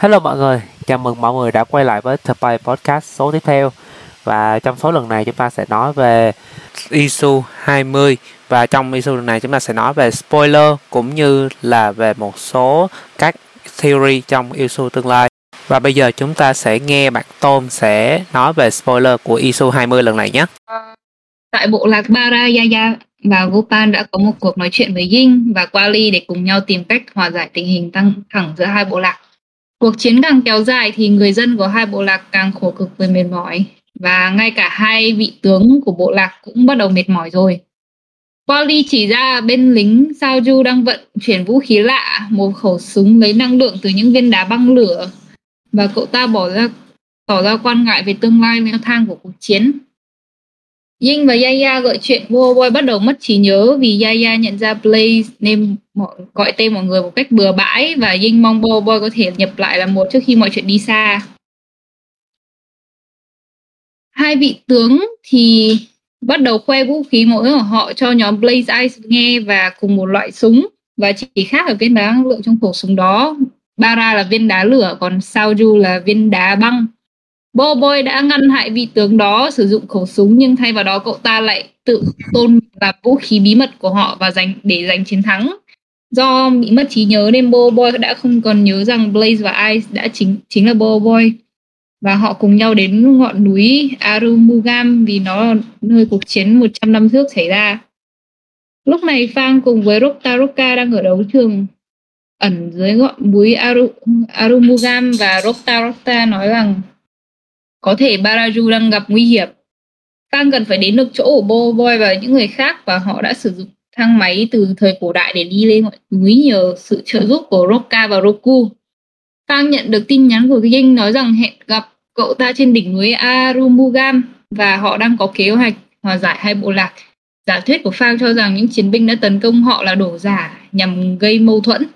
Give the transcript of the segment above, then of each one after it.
Hello mọi người, chào mừng mọi người đã quay lại với The Play Podcast số tiếp theo. Và trong số lần này chúng ta sẽ nói về issue 20 Và trong issue lần này chúng ta sẽ nói về spoiler cũng như là về một số các theory trong issue tương lai. Và bây giờ chúng ta sẽ nghe bạn Tom sẽ nói về spoiler của issue 20 lần này nhé. Tại bộ lạc Bara Yaya và Gopal đã có một cuộc nói chuyện với Ying và Quali để cùng nhau tìm cách hòa giải tình hình căng thẳng giữa hai bộ lạc. Cuộc chiến càng kéo dài thì người dân của hai bộ lạc càng khổ cực và mệt mỏi và ngay cả hai vị tướng của bộ lạc cũng bắt đầu mệt mỏi rồi. Polly chỉ ra bên lính Sao Ju đang vận chuyển vũ khí lạ, một khẩu súng lấy năng lượng từ những viên đá băng lửa và cậu ta bỏ ra tỏ ra quan ngại về tương lai leo thang của cuộc chiến. Ying và Yaya gợi chuyện Boy bắt đầu mất trí nhớ vì Yaya nhận ra Blaze nên mọi, gọi tên mọi người một cách bừa bãi và Ying mong Boy Boy có thể nhập lại là một trước khi mọi chuyện đi xa. Hai vị tướng thì bắt đầu khoe vũ khí mỗi của họ cho nhóm Blaze Ice nghe và cùng một loại súng và chỉ khác ở viên đá năng lượng trong khẩu súng đó. Bara là viên đá lửa còn Saoju là viên đá băng. Bo Boy đã ngăn hại vị tướng đó sử dụng khẩu súng nhưng thay vào đó cậu ta lại tự tôn là vũ khí bí mật của họ và giành để giành chiến thắng. Do bị mất trí nhớ nên Bo Boy đã không còn nhớ rằng Blaze và Ice đã chính chính là Bo Boy và họ cùng nhau đến ngọn núi Arumugam vì nó là nơi cuộc chiến 100 năm trước xảy ra. Lúc này Fang cùng với Roktaroka đang ở đấu trường ẩn dưới ngọn núi Aru, Arumugam và Roktaroka nói rằng có thể Baraju đang gặp nguy hiểm. Kang cần phải đến được chỗ của Bo Boy và những người khác và họ đã sử dụng thang máy từ thời cổ đại để đi lên ngọn núi nhờ sự trợ giúp của Roka và Roku. Kang nhận được tin nhắn của Ying nói rằng hẹn gặp cậu ta trên đỉnh núi Arumugam và họ đang có kế hoạch hòa giải hai bộ lạc. Giả thuyết của Phang cho rằng những chiến binh đã tấn công họ là đổ giả nhằm gây mâu thuẫn.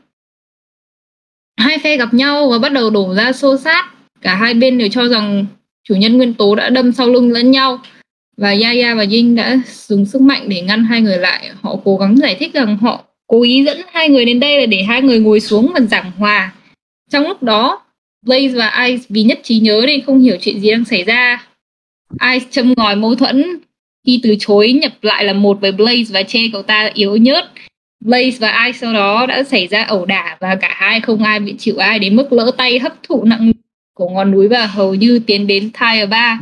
Hai phe gặp nhau và bắt đầu đổ ra xô sát. Cả hai bên đều cho rằng chủ nhân nguyên tố đã đâm sau lưng lẫn nhau và Yaya và Jin đã dùng sức mạnh để ngăn hai người lại. Họ cố gắng giải thích rằng họ cố ý dẫn hai người đến đây là để hai người ngồi xuống và giảng hòa. Trong lúc đó, Blaze và Ice vì nhất trí nhớ nên không hiểu chuyện gì đang xảy ra. Ice châm ngòi mâu thuẫn khi từ chối nhập lại là một với Blaze và che cậu ta yếu nhớt. Blaze và Ice sau đó đã xảy ra ẩu đả và cả hai không ai bị chịu ai đến mức lỡ tay hấp thụ nặng của ngọn núi và hầu như tiến đến Tier 3.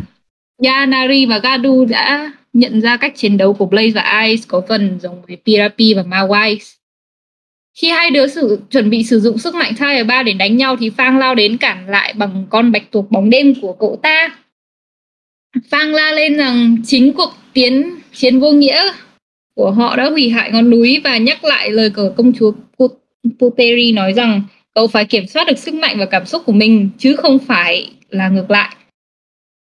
Yanari và Gadu đã nhận ra cách chiến đấu của Blaze và Ice có phần giống với Pirapi và Mawise. Khi hai đứa sử, chuẩn bị sử dụng sức mạnh Tier 3 để đánh nhau thì Phang lao đến cản lại bằng con bạch tuộc bóng đêm của cậu ta. Phang la lên rằng chính cuộc tiến chiến vô nghĩa của họ đã hủy hại ngọn núi và nhắc lại lời của công chúa Puteri nói rằng cậu phải kiểm soát được sức mạnh và cảm xúc của mình chứ không phải là ngược lại.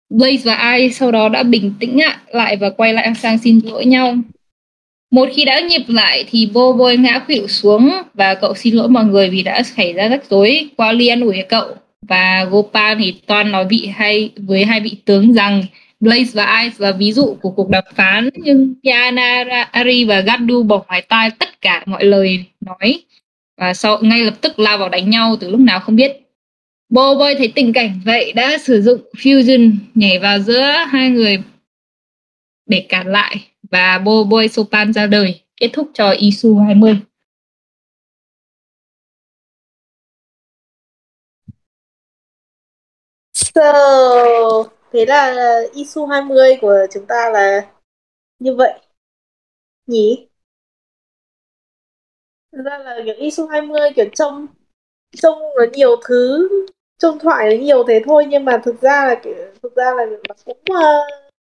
Blaze và ai sau đó đã bình tĩnh lại và quay lại sang xin lỗi nhau. Một khi đã nhịp lại thì vô bôi ngã khuỵu xuống và cậu xin lỗi mọi người vì đã xảy ra rắc rối qua ly an ủi cậu. Và Gopal thì toàn nói vị hay với hai vị tướng rằng Blaze và Ice là ví dụ của cuộc đàm phán nhưng Yana, Ari và Gaddu bỏ ngoài tai tất cả mọi lời nói và sau ngay lập tức lao vào đánh nhau từ lúc nào không biết. Bo Boy thấy tình cảnh vậy đã sử dụng fusion nhảy vào giữa hai người để cản lại và Bo Boy Sopan ra đời, kết thúc cho Isu 20. So, thế là Isu 20 của chúng ta là như vậy. Nhỉ? Thật ra là kiểu ISO 20 kiểu trông trông nó nhiều thứ trông thoại nó nhiều thế thôi nhưng mà thực ra là kiểu thực ra là nó cũng uh,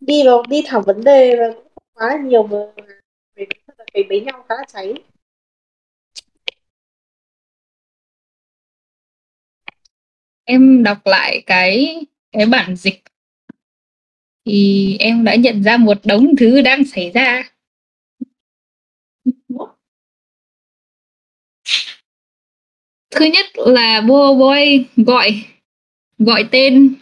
đi vào đi thẳng vấn đề và cũng không quá là nhiều mà về cái bấy nhau khá là cháy. Em đọc lại cái cái bản dịch thì em đã nhận ra một đống thứ đang xảy ra. Thứ nhất là Bo Boy gọi gọi tên.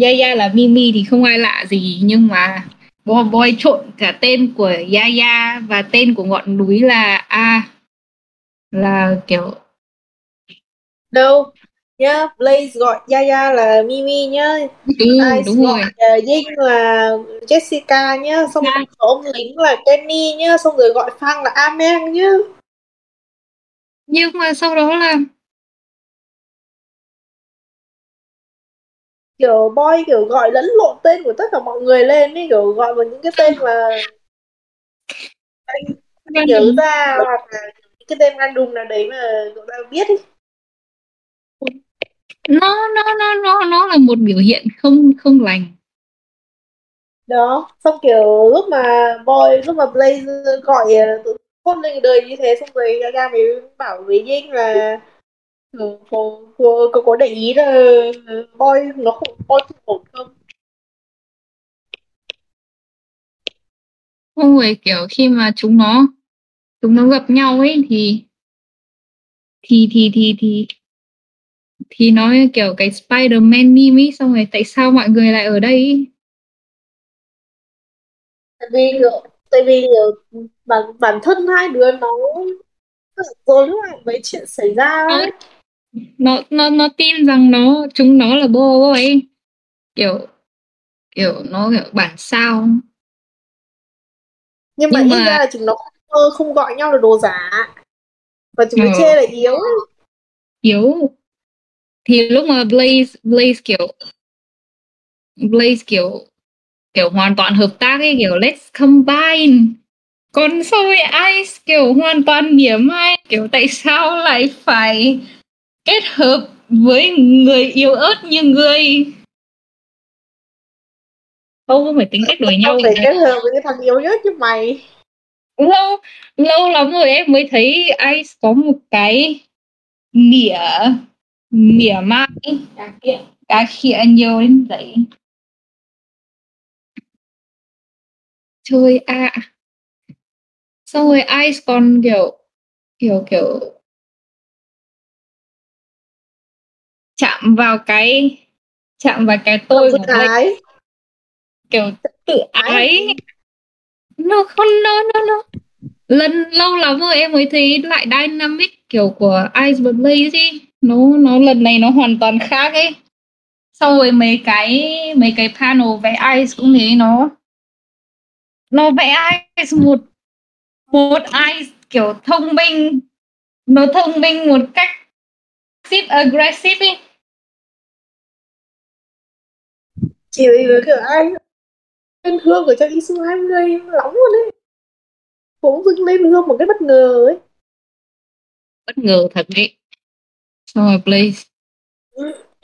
Yaya là Mimi thì không ai lạ gì nhưng mà Bo Boy trộn cả tên của Yaya và tên của ngọn núi là A. Là kiểu đâu? Nhá Blaze gọi Yaya là Mimi nhá. Ừ Ice đúng rồi. gọi uh, Ying là Jessica nhá. Xong À. rồi ông lính là Kenny nhá. Xong rồi gọi Phang là Amen nhá nhưng mà sau đó là kiểu boy kiểu gọi lẫn lộn tên của tất cả mọi người lên ấy kiểu gọi vào những cái tên mà anh nhớ ra hoặc là những cái tên random nào đấy mà cậu ta biết ấy nó nó nó nó nó là một biểu hiện không không lành. Đó xong kiểu lúc mà boy lúc mà Blaze gọi ờ, tự hôn lên đời như thế xong rồi Gaga mới bảo với Ying là ừ, cô, cô, cô có để ý là boy nó không boy không ổn không không phải kiểu khi mà chúng nó chúng nó gặp nhau ấy thì thì thì thì thì thì nó kiểu cái Spider-Man meme ấy xong rồi tại sao mọi người lại ở đây ấy? tại vì kiểu tại vì kiểu bản bản thân hai đứa nó rối loạn mấy chuyện xảy ra ấy. nó nó nó tin rằng nó chúng nó là bô ấy. Kiểu kiểu nó kiểu bản sao. Nhưng mà Nhưng ít mà- ra là chúng nó không, không gọi nhau là đồ giả. Và chúng nó Ừ. chê là yếu. Yếu. Thì lúc mà Blaze Blaze kiểu Blaze kiểu kiểu hoàn toàn hợp tác ấy kiểu let's combine. Còn sau rồi Ice kiểu hoàn toàn mỉa mai. Kiểu tại sao lại phải kết hợp với người yếu ớt như người? Không không phải tính cách đuổi nhau. Phải kết hợp với cái thằng yếu nhất như mày. Lâu lâu lắm rồi em mới thấy Ice có một cái mỉa mỉa mai. Cá khịa cá khịa nhiều đến vậy chơi ạ xong rồi Ice còn kiểu kiểu kiểu chạm vào cái chạm vào cái tôi của Blake, ái. Kiểu tự ái. nó không nó nó nó. Lần lâu lắm rồi em mới thấy lại dynamic kiểu của Ice Blaze đi nó nó lần này nó hoàn toàn khác ấy. Sau rồi mấy cái mấy cái panel vẽ Ice cũng thế nó nó vẽ Ice một một Ice kiểu thông minh. Nó thông minh một cách passive aggressive ấy chỉ vì với kiểu ai lên hương ở cho Isu hai người lóng luôn ấy. Cũng dưng lên hương một cái bất ngờ ấy. Bất ngờ thật đấy. Xong rồi Blaze.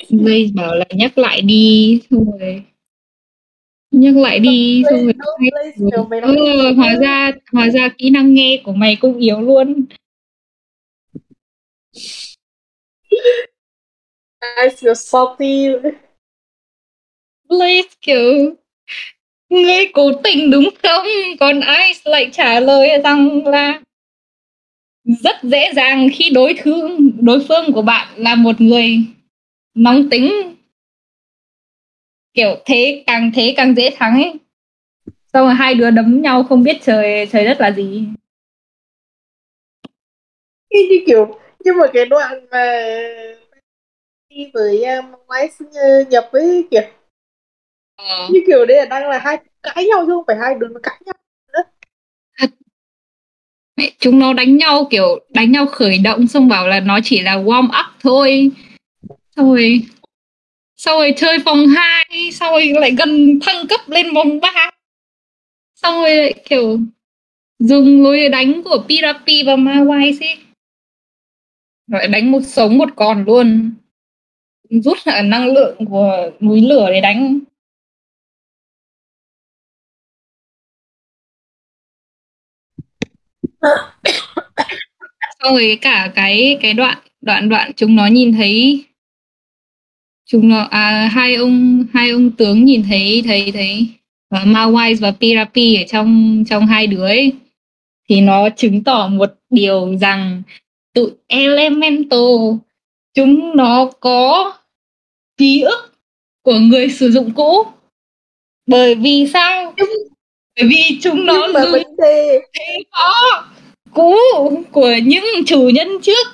Blaze bảo là nhắc lại đi xong rồi nhắc lại đi xong rồi ừ, hóa ra hóa ra kỹ năng nghe của mày cũng yếu luôn. I feel salty. Blaze kiểu ngươi cố tình đúng không? Còn Ice lại trả lời rằng là rất dễ dàng khi đối thương đối phương của bạn là một người nóng tính kiểu thế càng thế càng dễ thắng ấy. Xong rồi hai đứa đấm nhau không biết trời trời đất là gì. Như, như kiểu nhưng mà cái đoạn mà đi với um, Wise nhập với kiểu ờ. như kiểu đây là đang là hai cãi nhau chứ không phải hai đứa nó cãi nhau. Mẹ, chúng nó đánh nhau kiểu đánh nhau khởi động xong bảo là nó chỉ là warm up thôi. Xong rồi xong rồi chơi vòng 2 xong rồi lại gần thăng cấp lên vòng 3 xong rồi lại kiểu dùng lối đánh của Pirapi và Mawai ấy lại đánh một sống một còn luôn. Rút cả năng lượng của núi lửa để đánh. Xong rồi cả cái cái đoạn đoạn đoạn chúng nó nhìn thấy chúng nó à, hai ông hai ông tướng nhìn thấy thấy thấy uh, Mawai và Pirapi ở trong trong hai đứa ấy thì nó chứng tỏ một điều rằng tụi Elemental chúng nó có ký ức của người sử dụng cũ. Bởi vì sao? Bởi vì chúng nó dùng thế có cũ của những chủ nhân trước.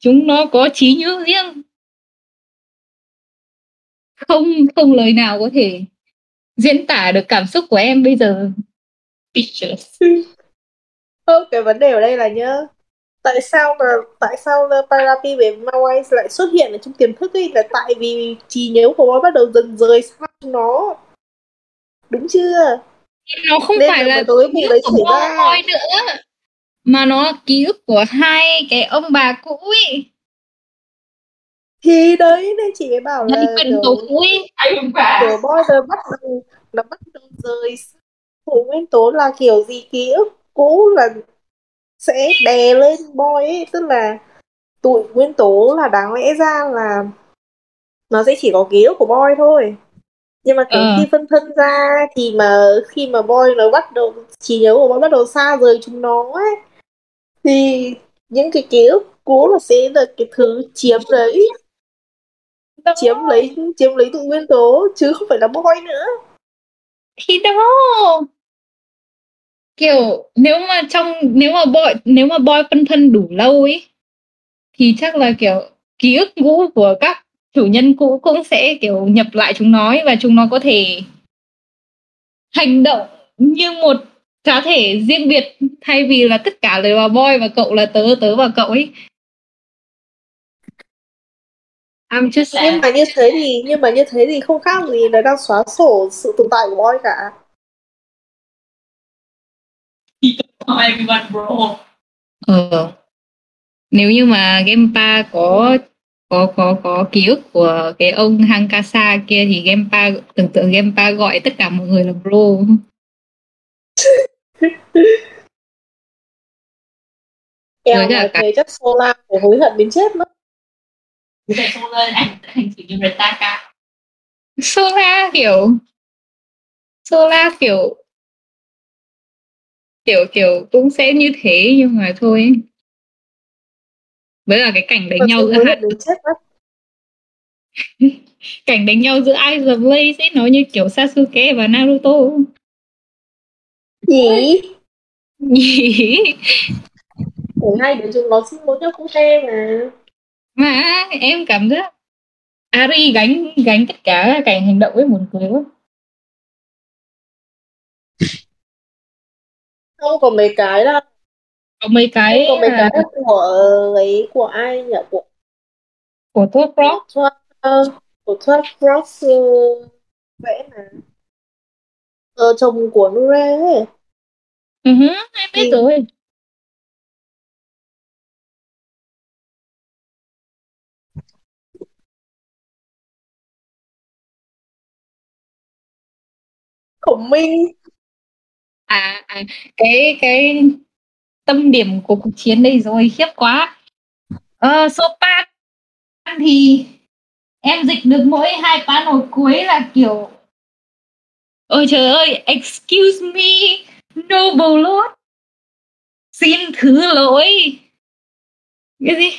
Chúng nó có trí nhớ riêng không không lời nào có thể diễn tả được cảm xúc của em bây giờ. Không, cái vấn đề ở đây là nhá tại sao mà tại sao Parapi về Mawai lại xuất hiện ở trong tiềm thức ấy? Là tại vì trí nhớ của nó bắt đầu dần rời xa nó. Đúng chưa? Nó không Nên phải là là tối vụ đấy xảy ra. Nữa mà nó ký ức của hai cái ông bà cũ ấy thì đấy nên chị mới bảo là quyền tố cũ ấy kiểu boy nó bắt đầu nó bắt đầu rời của nguyên tố là kiểu gì ký ức cũ là sẽ đè lên boy ấy tức là tụi nguyên tố là đáng lẽ ra là nó sẽ chỉ có ký ức của boy thôi. Nhưng mà kiểu Ờ. khi phân thân ra thì mà khi mà boy nó bắt đầu trí nhớ của boy bắt đầu xa rời chúng nó ấy thì những cái ký ức cũ là sẽ là cái thứ chiếm lấy chiếm lấy chiếm lấy tụi nguyên tố chứ không phải là boy nữa. Thì đó. Kiểu nếu mà trong nếu mà boy nếu mà boy phân thân đủ lâu ấy thì chắc là kiểu ký ức cũ của các chủ nhân cũ cũng sẽ kiểu nhập lại chúng nó ấy, và chúng nó có thể hành động như một cá thể riêng biệt thay vì là tất cả đều là boy và cậu là tớ tớ và cậu ấy I'm just nhưng mà như thế thì nhưng mà như thế thì không khác gì là đang xóa sổ sự tồn tại của boy cả everyone bro Ờ. Nếu như mà Genpa có có có có ký ức của cái ông Hankasa kia thì Genpa tưởng tượng Genpa gọi tất cả mọi người là bro. em cái- thế chắc Sola phải hối hận đến chết mất Lên anh hành xử như người ta cả Sola kiểu Sola kiểu kiểu kiểu cũng sẽ như thế nhưng mà thôi. Với là cái cảnh đánh Thật nhau giữa hai cảnh đánh nhau giữa Ice và Blaze ấy nó như kiểu Sasuke và Naruto. nhỉ Nhỉ? Để hai đứa chúng nó xin lỗi nhau cũng thế mà mà em cảm giác Ari gánh gánh tất cả cảnh hành động ấy buồn cười quá. Không có mấy cái là có mấy cái không có mấy là cái của ấy của ai nhỉ? Của của Thor Rock. Thoát của Thoát Frost vẽ mà. Ờ, chồng của Nure ấy. Uh em biết Ừ. rồi Khổng Minh. À, à cái cái tâm điểm của cuộc chiến đây rồi khiếp quá. Ờ Sopan thì em dịch được mỗi hai panel cuối là kiểu ôi trời ơi excuse me noble lord. Xin thứ lỗi. Cái gì?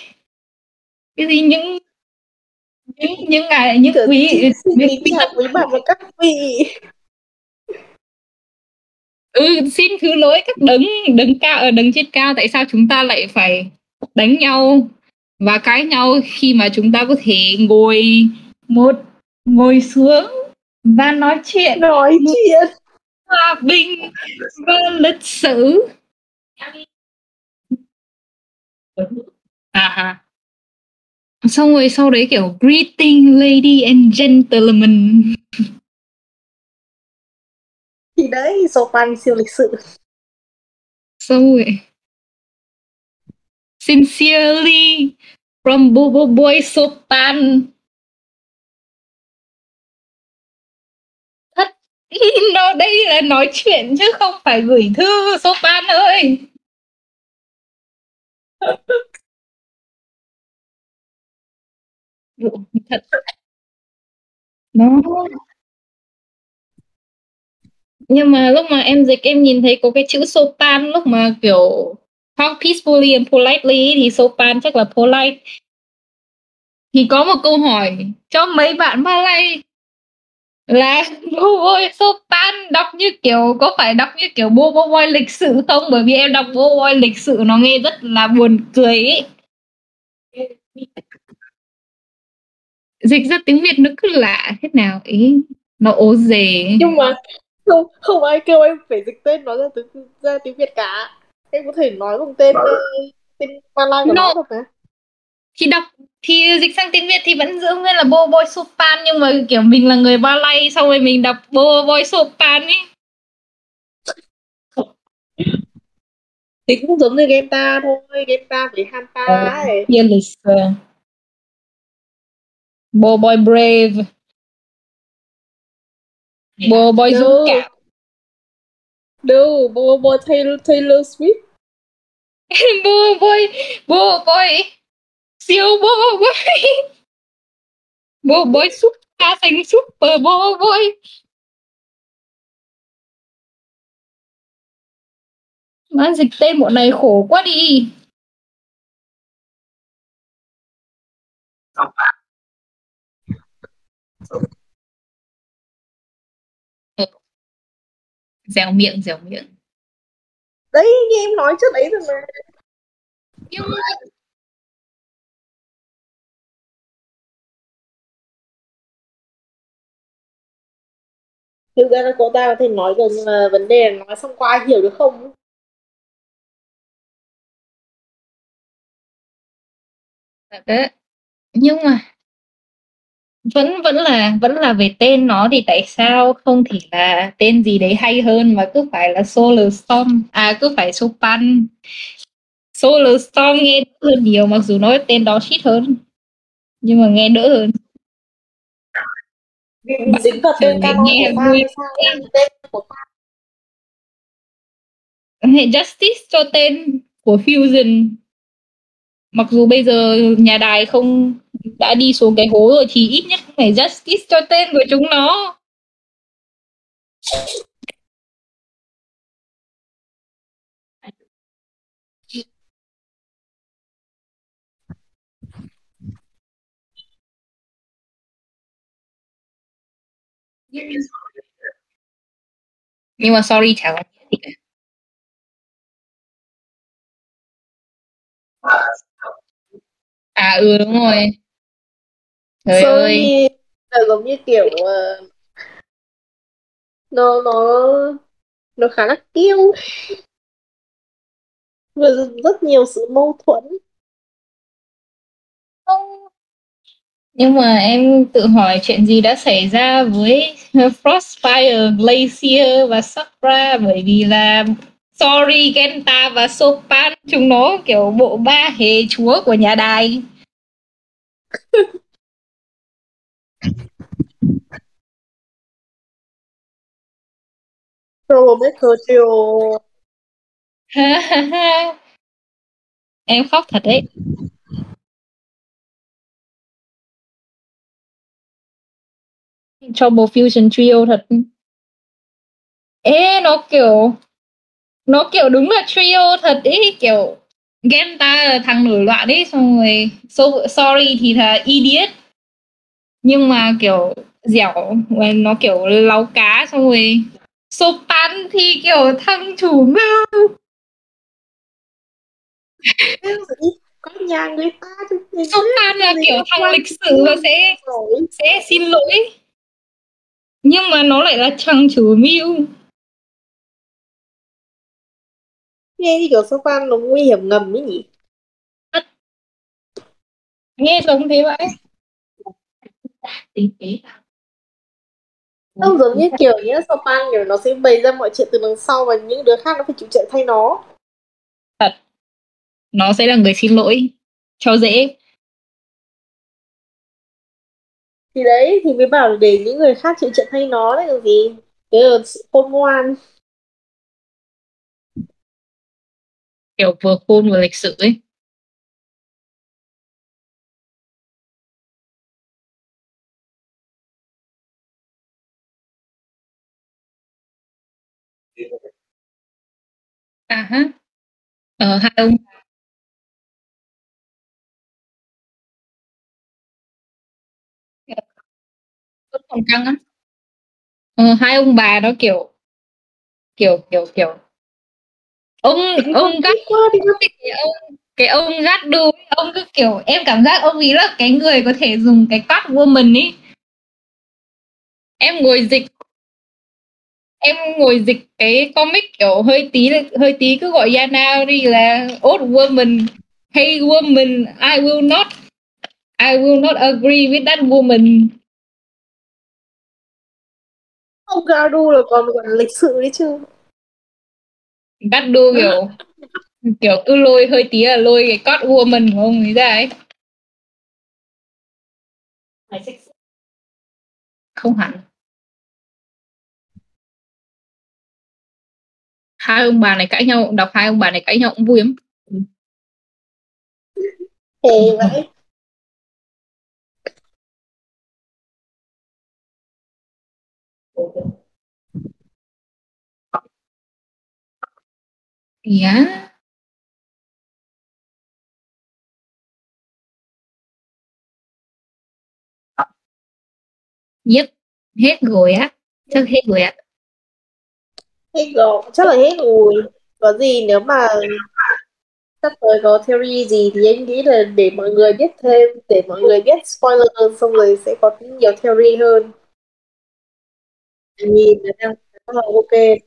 Cái gì? Những những những ngài những quý những quý bà và các vị ừ xin thứ lỗi các đấng đấng cao ở đấng trên cao tại sao chúng ta lại phải đánh nhau và cãi nhau khi mà chúng ta có thể ngồi một ngồi xuống và nói chuyện? Nói chuyện. hòa bình và lịch sử. À à xong rồi sau đấy kiểu greeting lady and gentlemen thì đấy Sopan siêu lịch sự. Xong rồi. Sincerely, from Bobo Boy Sopan. Thật, nó đây là nói chuyện chứ không phải gửi thư, Sopan ơi. Thật. Nó nhưng mà lúc mà em dịch, em nhìn thấy có cái chữ Sopan lúc mà kiểu talk peacefully and politely thì Sopan chắc là polite. Thì có một câu hỏi, cho mấy bạn Malay là bố voi Sopan đọc như kiểu, có phải đọc như kiểu bố bố voi lịch sử không? Bởi vì em đọc bố voi lịch sử nó nghe rất là buồn cười ấy dịch ra tiếng Việt nó cứ lạ thế nào ý? Nó ố dề nhưng mà không không ai kêu em phải dịch tên nó ra tiếng ra tiếng Việt cả. Em có thể nói bằng tên ờ, tên Malay của No. nó được thì đọc thì dịch sang tiếng Việt thì vẫn giữ nguyên là Bo Boy Sopan nhưng mà kiểu mình là người Ba Lay xong rồi mình đọc Bo Boy Sopan ấy. Thì cũng giống như Genta thôi Genta với Hanta Ờ. ấy. Fearless uh, Bo Boy Brave Bo Boy No. dũng cảm đâu Bo Bo Taylor Taylor Swift. Bo Boy Bo Boy siêu Bo Boy Bo Boy super thành super Bo Boy Má dịch tên bộ này khổ quá đi dẻo miệng dẻo miệng. Đấy như em nói trước đấy rồi mà. Nhưng mà thực ra là cô ta có thể nói nhưng mà vấn đề là nói xong qua ai hiểu được không? Thật đấy. Nhưng mà vẫn vẫn là vẫn là về tên nó thì tại sao? Không thì là tên gì đấy hay hơn mà cứ phải là Solar Storm. À cứ phải Sopan Solar Storm nghe đỡ hơn nhiều mặc dù nói tên đó shit hơn nhưng mà nghe đỡ hơn. Mình dính vào tên nghe ta vui. Hệ Justice cho tên của Fusion mặc dù bây giờ nhà đài không đã đi xuống cái hố rồi thì ít nhất cũng phải Justice cho tên của chúng nó. Nhưng mà sorry, chả có nghĩa gì cả à ừ đúng rồi. Trời Sơ ơi. là giống như kiểu ờ, nó nó nó khá là kiêu. Và rất- rất nhiều sự mâu thuẫn. Không. Nhưng mà em tự hỏi chuyện gì đã xảy ra với Frostfire, Glacier và Sakura? Bởi vì là Sorry, Genta và Sopan chúng nó kiểu bộ ba hề chúa của nhà đài Troublemaker Trio em khóc thật đấy. Trouble Fusion Trio thật. Ê, nó kiểu nó kiểu đúng là trio thật ý, kiểu Genta là thằng nổi loạn ấy xong rồi so, sorry thì là idiot. Nhưng mà kiểu dẻo nó kiểu láu cá xong rồi Sopan thì kiểu thằng chủ mưu. Có nhà người ta Sopan là kiểu thằng lịch sử và sẽ sẽ xin lỗi. Nhưng mà nó lại là thằng chủ mưu nghe như kiểu Sopan nó nguy hiểm ngầm ấy nhỉ? Nghe giống thế vậy. Không giống như kiểu nhá Sopan kiểu nó sẽ bày ra mọi chuyện từ đằng sau và những đứa khác nó phải chịu chạy thay nó. Nó sẽ là người xin lỗi. Cho dễ. Thì đấy thì mới bảo để những người khác chịu trận thay nó đấy là gì. Thế là khôn ngoan kiểu vừa khôn vừa lịch sự ấy. À ha ờ hai ông. Vẫn còn căng á ờ hai ông bà đó kiểu kiểu kiểu kiểu ông ông đi qua đi qua ông cái ông Gaddu ấy, ông cứ kiểu em cảm giác ông ý là cái người có thể dùng cái code woman ấy em ngồi dịch em ngồi dịch cái comic kiểu hơi tí hơi tí cứ gọi Yana đi là old woman hey woman I will not I will not agree with that woman. Ông Garu là còn còn lịch sự đấy chứ bắt đu kiểu kiểu cứ lôi, hơi tí là lôi cái code woman của ông ấy ra ấy. Không hẳn. Hai ông bà này cãi nhau, đọc hai ông bà này cãi nhau cũng vui lắm. Thì vậy. Dạ. yeah Yep, hết rồi á. Chắc hết rồi á. hết rồi. Chắc là hết rồi. Có gì nếu mà sắp tới có theory gì thì em nghĩ là để mọi người biết thêm để mọi người biết spoiler xong rồi sẽ có nhiều theory hơn. Nhìn là đang rất là ok.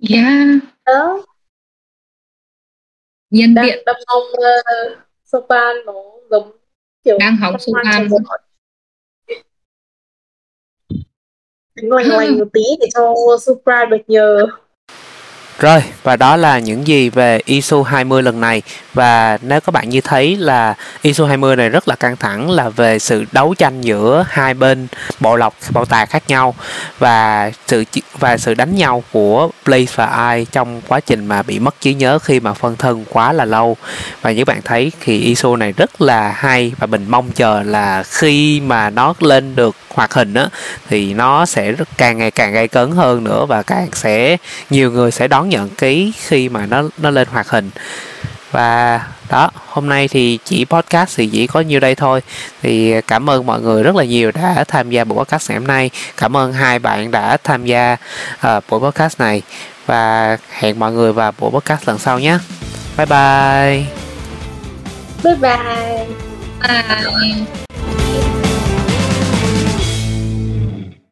Yeah, đó. Nhân đang tiện. đâm mong uh, Sopan nó giống kiểu đang hóng trong giỏi đánh lành lành một tí để cho Supra được nhờ rồi, và đó là những gì về ISO 20 lần này. Và nếu các bạn như thấy là ISO 20 này rất là căng thẳng là về sự đấu tranh giữa hai bên bộ lọc bảo tàng khác nhau và sự và sự đánh nhau của Blaze và Ai trong quá trình mà bị mất trí nhớ khi mà phân thân quá là lâu. Và như bạn thấy thì ISO này rất là hay và mình mong chờ là khi mà nó lên được hoạt hình á thì nó sẽ rất càng ngày càng gây cấn hơn nữa và càng sẽ nhiều người sẽ đón nhận cái khi mà nó nó lên hoạt hình. Và đó hôm nay thì chỉ podcast thì chỉ có nhiêu đây thôi. Thì cảm ơn mọi người rất là nhiều đã tham gia buổi podcast ngày hôm nay. Cảm ơn hai bạn đã tham gia uh, buổi podcast này. Và hẹn mọi người vào buổi podcast lần sau nhé. Bye bye. Bye bye. Bye.